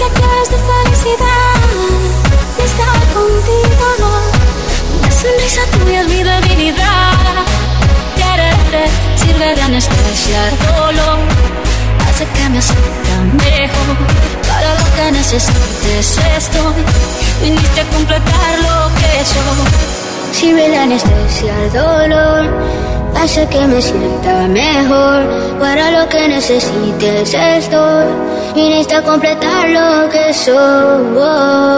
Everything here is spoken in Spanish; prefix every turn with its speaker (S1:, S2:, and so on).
S1: horas de felicidad y estar contigo. La sonrisa tuya es mi debilidad. Quererte sirve de anestesia dolor. Hace que me sienta mejor. Para lo que necesites estoy. Viniste a completar lo que soy. Sirve de anestesia el dolor hace que me sienta mejor. Para lo que necesites estoy, viniste a completar lo que soy.